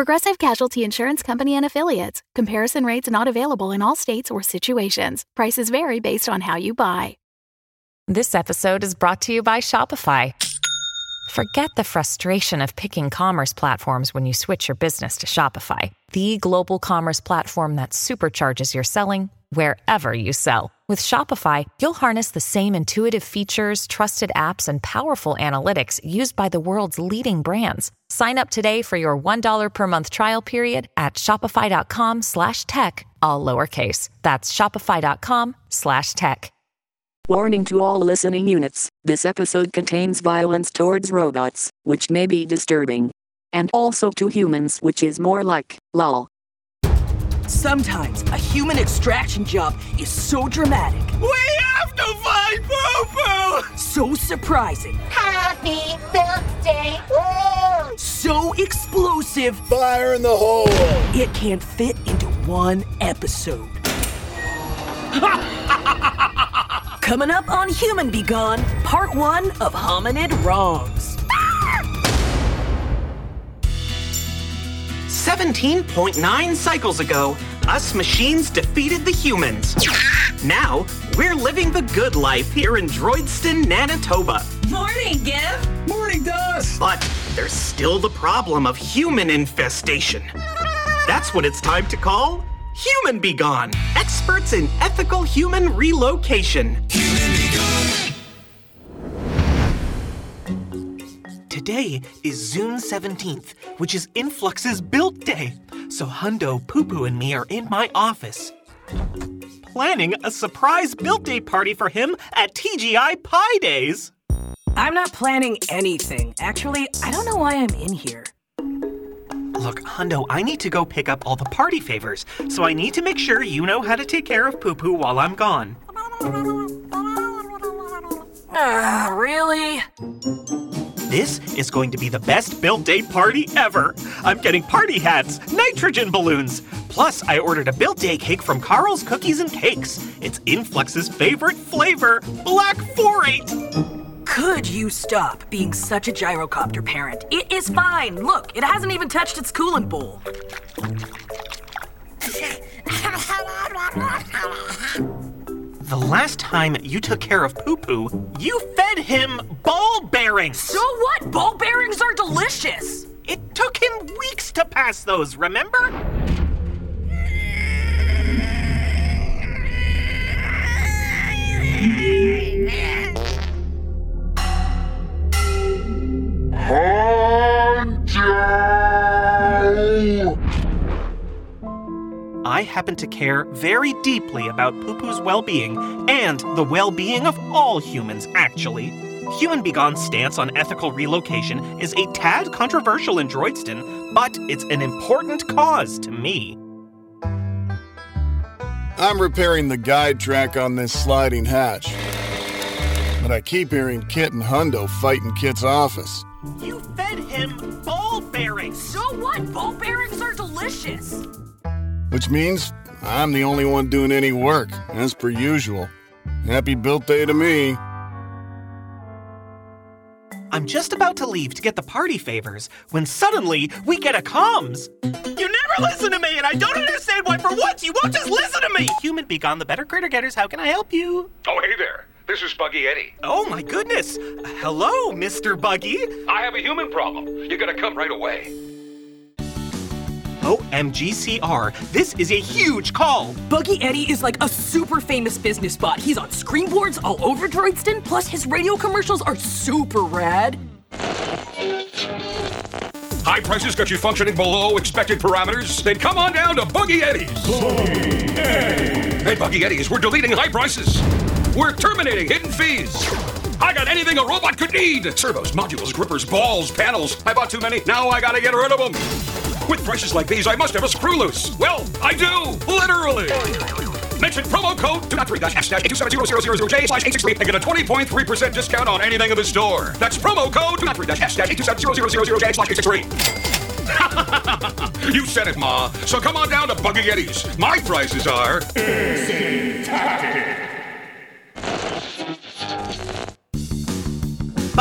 Progressive Casualty Insurance Company and Affiliates. Comparison rates not available in all states or situations. Prices vary based on how you buy. This episode is brought to you by Shopify. Forget the frustration of picking commerce platforms when you switch your business to Shopify, the global commerce platform that supercharges your selling wherever you sell. With Shopify, you'll harness the same intuitive features, trusted apps, and powerful analytics used by the world's leading brands. Sign up today for your $1 per month trial period at shopify.com slash tech, all lowercase. That's shopify.com slash tech. Warning to all listening units. This episode contains violence towards robots, which may be disturbing. And also to humans, which is more like, lol. Sometimes a human extraction job is so dramatic, We have to find Poo Poo! so surprising, Happy birthday! Woo! so explosive, Fire in the hole! it can't fit into one episode. Coming up on Human Be Gone, part one of Hominid Wrongs. 17.9 cycles ago, us machines defeated the humans. Now, we're living the good life here in Droidston, Manitoba. Morning, Giv. Morning, Dust! But there's still the problem of human infestation. That's what it's time to call Human Be Gone, experts in ethical human relocation. Today is June 17th, which is Influx's build day. So Hundo, Poo Poo, and me are in my office. Planning a surprise build day party for him at TGI Pi Days. I'm not planning anything. Actually, I don't know why I'm in here. Look, Hundo, I need to go pick up all the party favors, so I need to make sure you know how to take care of Poo Poo while I'm gone. Ah, really? This is going to be the best build day party ever. I'm getting party hats, nitrogen balloons. Plus, I ordered a build day cake from Carl's Cookies and Cakes. It's Influx's favorite flavor, Black 48. Could you stop being such a gyrocopter parent? It is fine. Look, it hasn't even touched its coolant bowl. The last time you took care of Poo Poo, you fed him ball bearings. So what? Ball bearings are delicious. It took him weeks to pass those, remember? I happen to care very deeply about Poo Poo's well being and the well being of all humans, actually. Human Be Gone's stance on ethical relocation is a tad controversial in Droidston, but it's an important cause to me. I'm repairing the guide track on this sliding hatch. But I keep hearing Kit and Hundo fighting Kit's office. You fed him ball bearings! So what? Ball bearings are delicious. Which means I'm the only one doing any work, as per usual. Happy built day to me. I'm just about to leave to get the party favors when suddenly we get a comms. You never listen to me, and I don't understand why for once you won't just listen to me! Human Be Gone, the better critter getters, how can I help you? Oh, hey there. This is Buggy Eddie. Oh my goodness! Hello, Mr. Buggy! I have a human problem. You gotta come right away. OMGCR, this is a huge call! Buggy Eddie is like a super famous business bot. He's on screen boards all over Droidston, plus his radio commercials are super rad. High prices got you functioning below expected parameters? Then come on down to Buggy Eddie's. Hey, Buggy Eddie's, we're deleting high prices. We're terminating hidden fees. I got anything a robot could need. Servos, modules, grippers, balls, panels. I bought too many. Now I gotta get rid of them. With prices like these, I must have a screw loose. Well, I do, literally. Mention promo code 293-S-8270000J slash 863 and get a 20.3% discount on anything in the store. That's promo code 293-S-8270000J slash 863. you said it, Ma. So come on down to Buggy Eddie's. My prices are...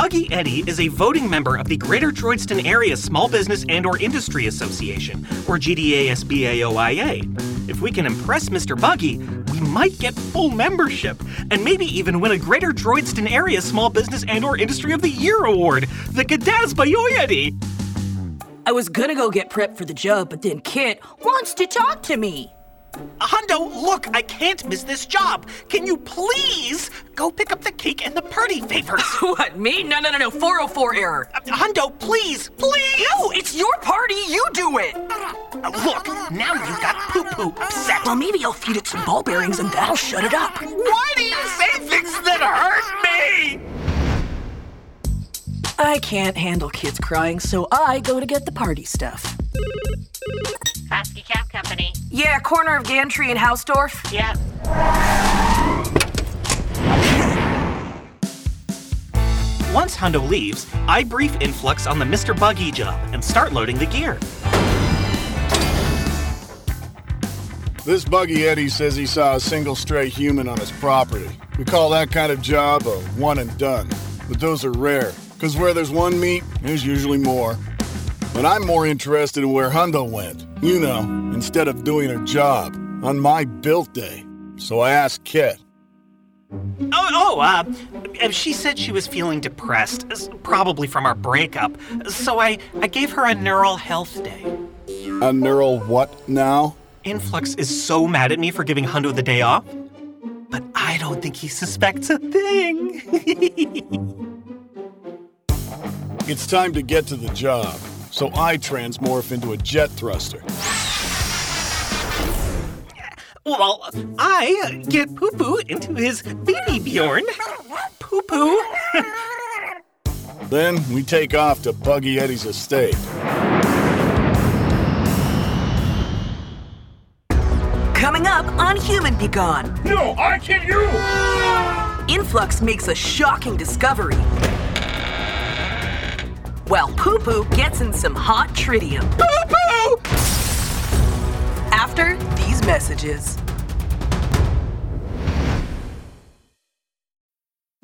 Buggy Eddie is a voting member of the Greater Droidston Area Small Business and or Industry Association, or GDASBAOIA. If we can impress Mr. Buggy, we might get full membership and maybe even win a Greater Droidston Area Small Business and or Industry of the Year award, the Gadazbayoyedi. I was gonna go get prepped for the job, but then Kit wants to talk to me. Hundo, look, I can't miss this job. Can you please go pick up the cake and the party favors? what, me? No, no, no, no. 404 error. Uh, Hundo, please, please. No, it's your party. You do it. Uh, look, now you've got poo poo upset. Well, maybe I'll feed it some ball bearings and that'll shut it up. Why do you say things that hurt me? I can't handle kids crying, so I go to get the party stuff. Husky Cab Company. Yeah, corner of Gantry and Hausdorff. Yeah. Once Hundo leaves, I brief Influx on the Mr. Buggy job and start loading the gear. This Buggy Eddie says he saw a single stray human on his property. We call that kind of job a one and done. But those are rare, because where there's one meat, there's usually more. But I'm more interested in where Hundo went. You know, instead of doing her job on my built day. So I asked Kit. Oh, oh, uh, she said she was feeling depressed, probably from our breakup. So I, I gave her a neural health day. A neural what now? Influx is so mad at me for giving Hundo the day off, but I don't think he suspects a thing. It's time to get to the job. So I transmorph into a jet thruster. well, I get poo poo into his baby Bjorn. Poo poo. Then we take off to Buggy Eddie's estate. Coming up on Human Be Gone, No, I kid you! Influx makes a shocking discovery. While Poo Poo gets in some hot tritium. Poo Poo! After these messages.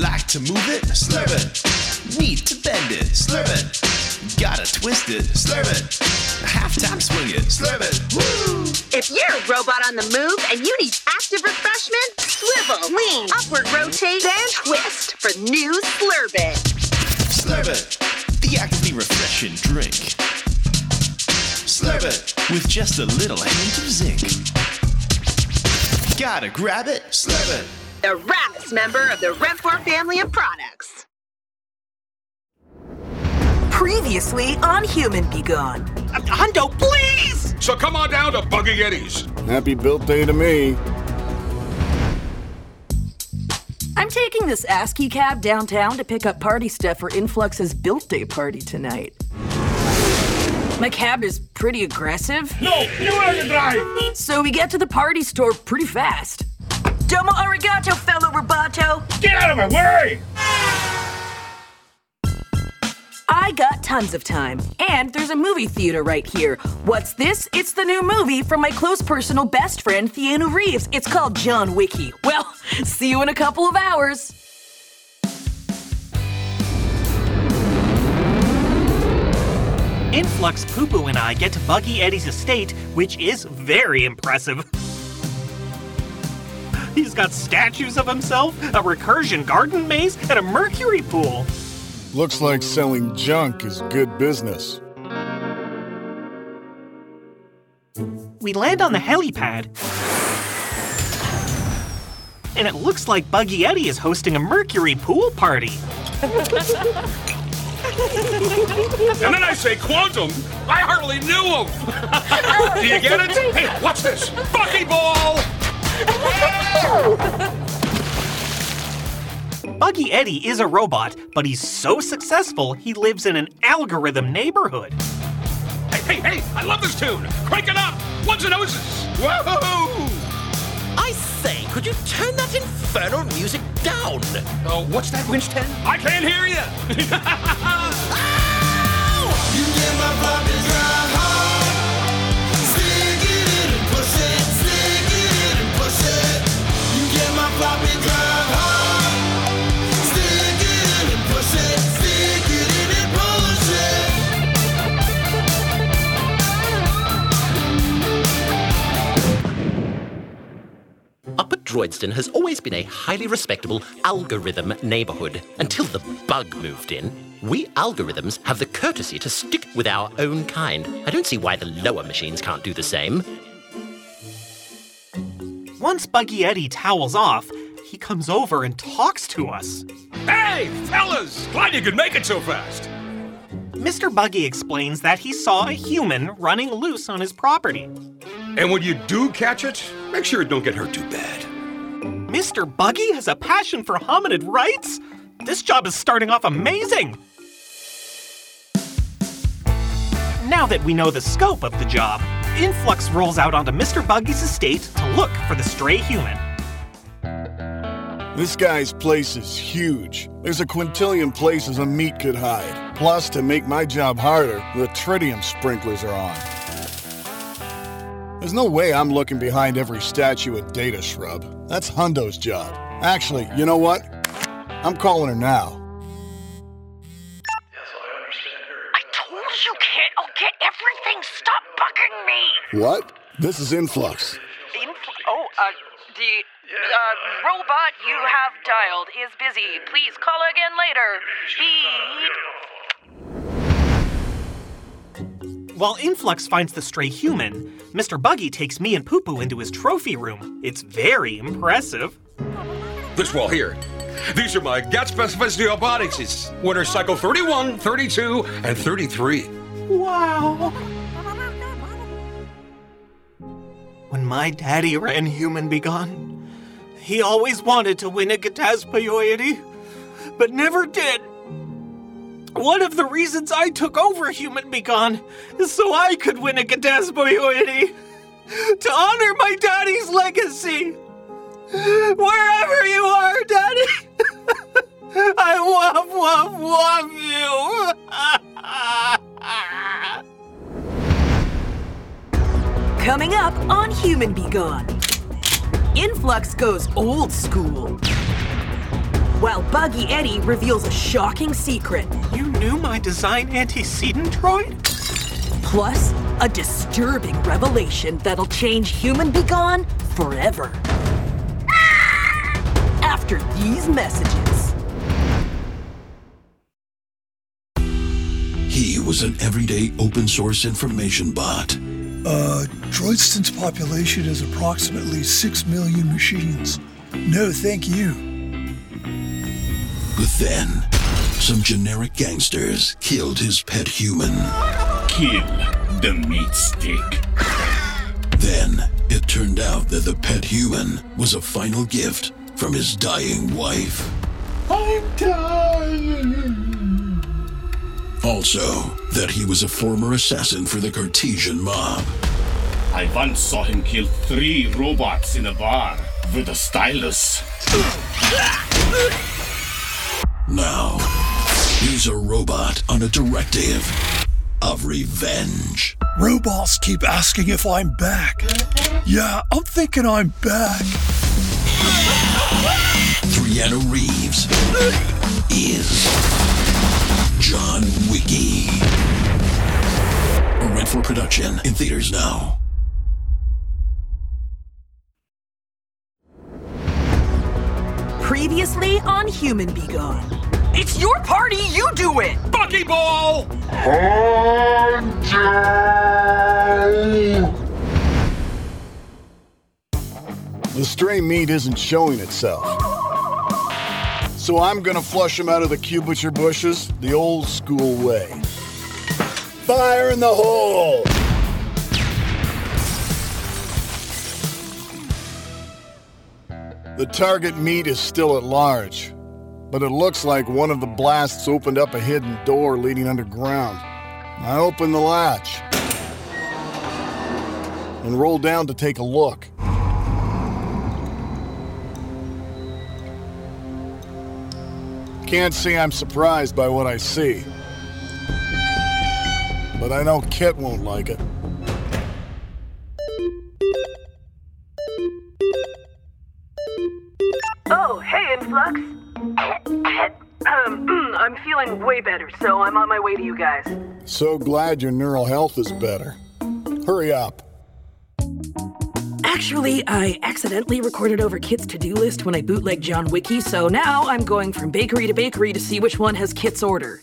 Like to move it? Slurp it. Need to bend it? Slurp it. Gotta twist it? Slurp it. Halftime swing it? Slurp it. Woo! If you're a robot on the move and you need active refreshment, swivel, lean, upward rotate, then twist for new Slurb It. Slurp it. The actively refreshing drink. Slurp it. With just a little hint of zinc. Gotta grab it? Slurp it. The raddest member of the Rempor family of products. Previously on Human Be Gone. Hundo, please! So come on down to Buggy Eddie's. Happy built day to me. I'm taking this ASCII cab downtown to pick up party stuff for Influx's built day party tonight. My cab is pretty aggressive. No, you learn to drive! So we get to the party store pretty fast. Domo arigato, fellow Roboto. Get out of my way! I got tons of time. And there's a movie theater right here. What's this? It's the new movie from my close personal best friend, Theanu Reeves. It's called John Wicky. Well, see you in a couple of hours. Influx Poo Poo and I get to Buggy Eddie's estate, which is very impressive. He's got statues of himself, a recursion garden maze, and a mercury pool. Looks like selling junk is good business. We land on the helipad, And it looks like Buggy Eddie is hosting a Mercury pool party. And then I say quantum. I hardly knew him. Do you get it? Hey, watch this. Buckyball! Buggy Eddie is a robot, but he's so successful he lives in an algorithm neighborhood. Hey, hey, hey, I love this tune. Crank it up. Ones and Ohses. Whoa! I say, could you turn that infernal music down? Oh, what's that, Wins10? I can't hear you. You Droidston has always been a highly respectable algorithm neighborhood until the bug moved in. We algorithms have the courtesy to stick with our own kind. I don't see why the lower machines can't do the same. Once Buggy Eddie towels off, he comes over and talks to us. hey, fellas! Glad you could make it so fast. Mr. Buggy explains that he saw a human running loose on his property. And when you do catch it, make sure it don't get hurt too bad. Mr. Buggy has a passion for hominid rights? This job is starting off amazing! Now that we know the scope of the job, Influx rolls out onto Mr. Buggy's estate to look for the stray human. This guy's place is huge. There's a quintillion places a meat could hide. Plus, to make my job harder, the tritium sprinklers are on. There's no way I'm looking behind every statue at Data Shrub. That's Hundo's job. Actually, you know what? I'm calling her now. I told you, kid, I'll get everything. Stop bugging me. What? This is Influx. Inf- oh, uh, the uh, robot you have dialed is busy. Please call again later. Beep. While Influx finds the stray human, Mr. Buggy takes me and Poo Poo into his trophy room. It's very impressive. This wall here. These are my GAT specificity robotics. Winner cycle 31, 32, and 33. Wow. When my daddy ran Human Be Gone, he always wanted to win a Gataspoyoidy, but never did. One of the reasons I took over Human Be Gone is so I could win a Gataspoyoidy, to honor my daddy's legacy. Wherever you are, Daddy, I love, love, love you. Coming up on Human Be Gone. Influx goes old school. While Buggy Eddie reveals a shocking secret. You knew my design antecedent droid? Plus, a disturbing revelation that'll change Human Be Gone forever. After these messages. He was an everyday open source information bot. Uh, Droidston's population is approximately 6 million machines. No, thank you. But then, some generic gangsters killed his pet human. Kill the meat stick. Then, it turned out that the pet human was a final gift from his dying wife. I'm dying. Also, that he was a former assassin for the Cartesian mob. I once saw him kill three robots in a bar with a stylus. Now, he's a robot on a directive of revenge. Robots keep asking if I'm back. Yeah, I'm thinking I'm back. Triana Reeves is John Wiki. A Redford production in theaters now. Previously on Human Be Gone. It's your party, you do it! Buckyball! The stray meat isn't showing itself. So I'm gonna flush him out of the cubature bushes the old school way. Fire in the hole! The target meat is still at large, but it looks like one of the blasts opened up a hidden door leading underground. I open the latch and roll down to take a look. Can't say I'm surprised by what I see. But I know Kit won't like it. Hey, Influx. um, I'm feeling way better, so I'm on my way to you guys. So glad your neural health is better. Hurry up. Actually, I accidentally recorded over Kit's to-do list when I bootlegged John Wiki, so now I'm going from bakery to bakery to see which one has Kit's order.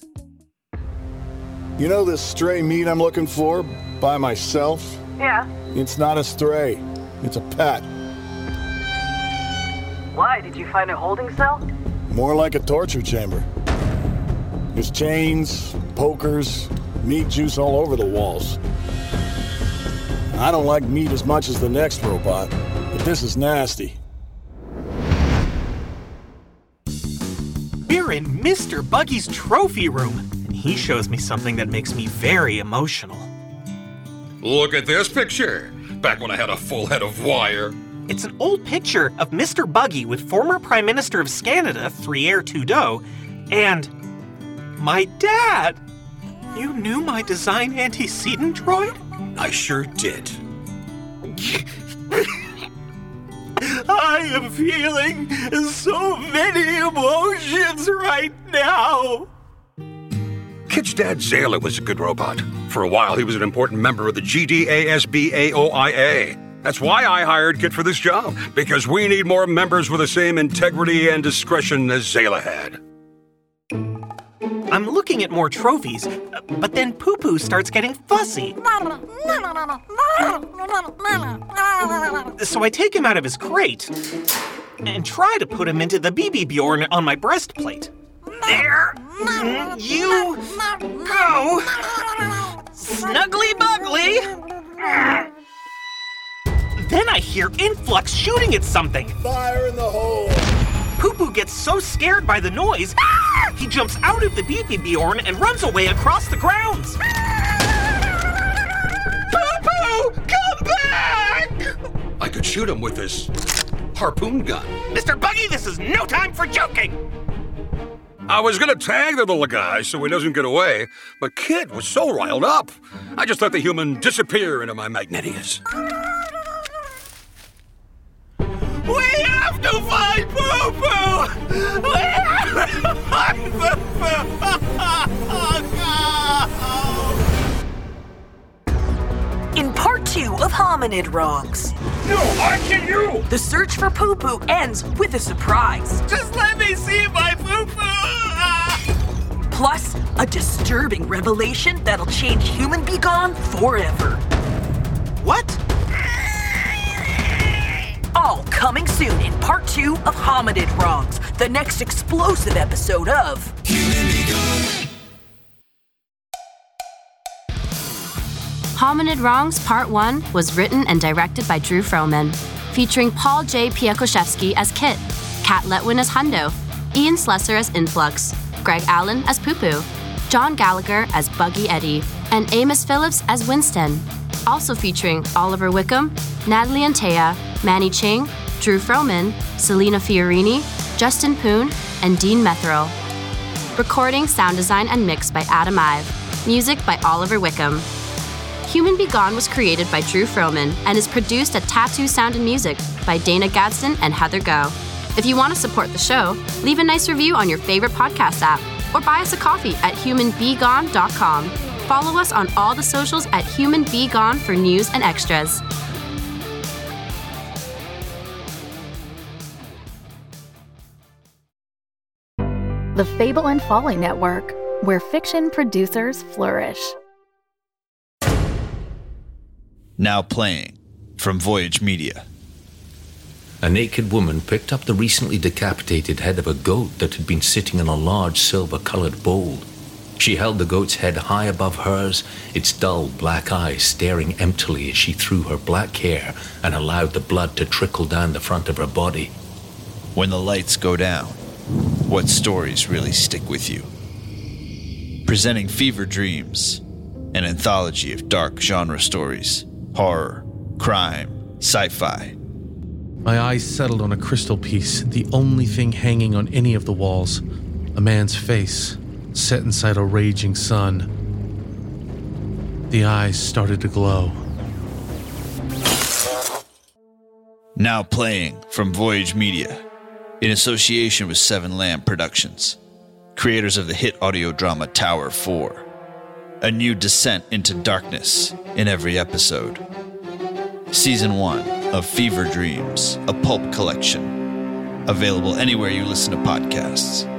You know this stray meat I'm looking for by myself? Yeah. It's not a stray, it's a pet. Why? Did you find a holding cell? More like a torture chamber. There's chains, pokers, meat juice all over the walls. I don't like meat as much as the next robot, but this is nasty. We're in Mr. Buggy's trophy room, and he shows me something that makes me very emotional. Look at this picture. Back when I had a full head of wire. It's an old picture of Mr. Buggy with former Prime Minister of Canada, Thierry Trudeau, and my dad. You knew my design antecedent droid? I sure did. I am feeling so many emotions right now. Kit's dad, Zayla, was a good robot. For a while, he was an important member of the GDASBAOIA. That's why I hired Kit for this job, because we need more members with the same integrity and discretion as Zayla had. I'm looking at more trophies, but then Poo Poo starts getting fussy. So I take him out of his crate and try to put him into the BB Bjorn on my breastplate. There you go, snuggly buggly. Then I hear Influx shooting at something. Fire in the hole! Poo Poo gets so scared by the noise, he jumps out of the BB Bjorn and runs away across the grounds. Poo Poo, come back! I could shoot him with this harpoon gun. Mr. Buggy, this is no time for joking. I was gonna tag the little guy so he doesn't get away, but Kit was so riled up. I just let the human disappear into my Magnetius. We have to find Poo Poo! We have to find Poo Poo! In part two of Hominid Wrongs, No, I kill you! the search for Poo Poo ends with a surprise. Just let me see my Poo Poo! Plus, a disturbing revelation that'll change Human Be Gone forever. What? All coming soon in part two of Hominid Wrongs, the next explosive episode of Hominid Wrongs Part 1 was written and directed by Drew Frohmann, featuring Paul J. Piekoszewski as Kit, Kat Letwin as Hundo, Ian Slessor as Influx, Greg Allen as Poo Poo, John Gallagher as Buggy Eddie, and Amos Philips as Wins10. Also featuring Oliver Wickham, Natalie Antaya, Manny Ching, Drew Frohmann, Selina Fiorini, Justin Poon, and Dean Metherell. Recording, sound design, and mix by Adam Ive. Music by Oliver Wickham. Human Be Gone was created by Drew Frohmann and is produced at TA2 Sound and Music by Dana Gadsden and Heather Ngo. If you want to support the show, leave a nice review on your favorite podcast app or buy us a coffee at humanbegone.com. Follow us on all the socials at Human Be Gone for news and extras. The Fable and Folly Network, where fiction producers flourish. Now playing from Voyage Media. a naked woman picked up the recently decapitated head of a goat that had been sitting in a large silver colored bowl. She held the goat's head high above hers, its dull black eyes staring emptily as she threw her black hair and allowed the blood to trickle down the front of her body. When the lights go down, what stories really stick with you? Presenting Fever Dreams, an anthology of dark genre stories, horror, crime, sci fi. My eyes settled on a crystal piece, the only thing hanging on any of the walls. A man's face, set inside a raging sun. The eyes started to glow. Now playing from Voyage Media, in association with Seven Lamb Productions, creators of the hit audio drama Tower 4. A new descent into darkness in every episode. Season 1 of Fever Dreams, a pulp collection. Available anywhere you listen to podcasts.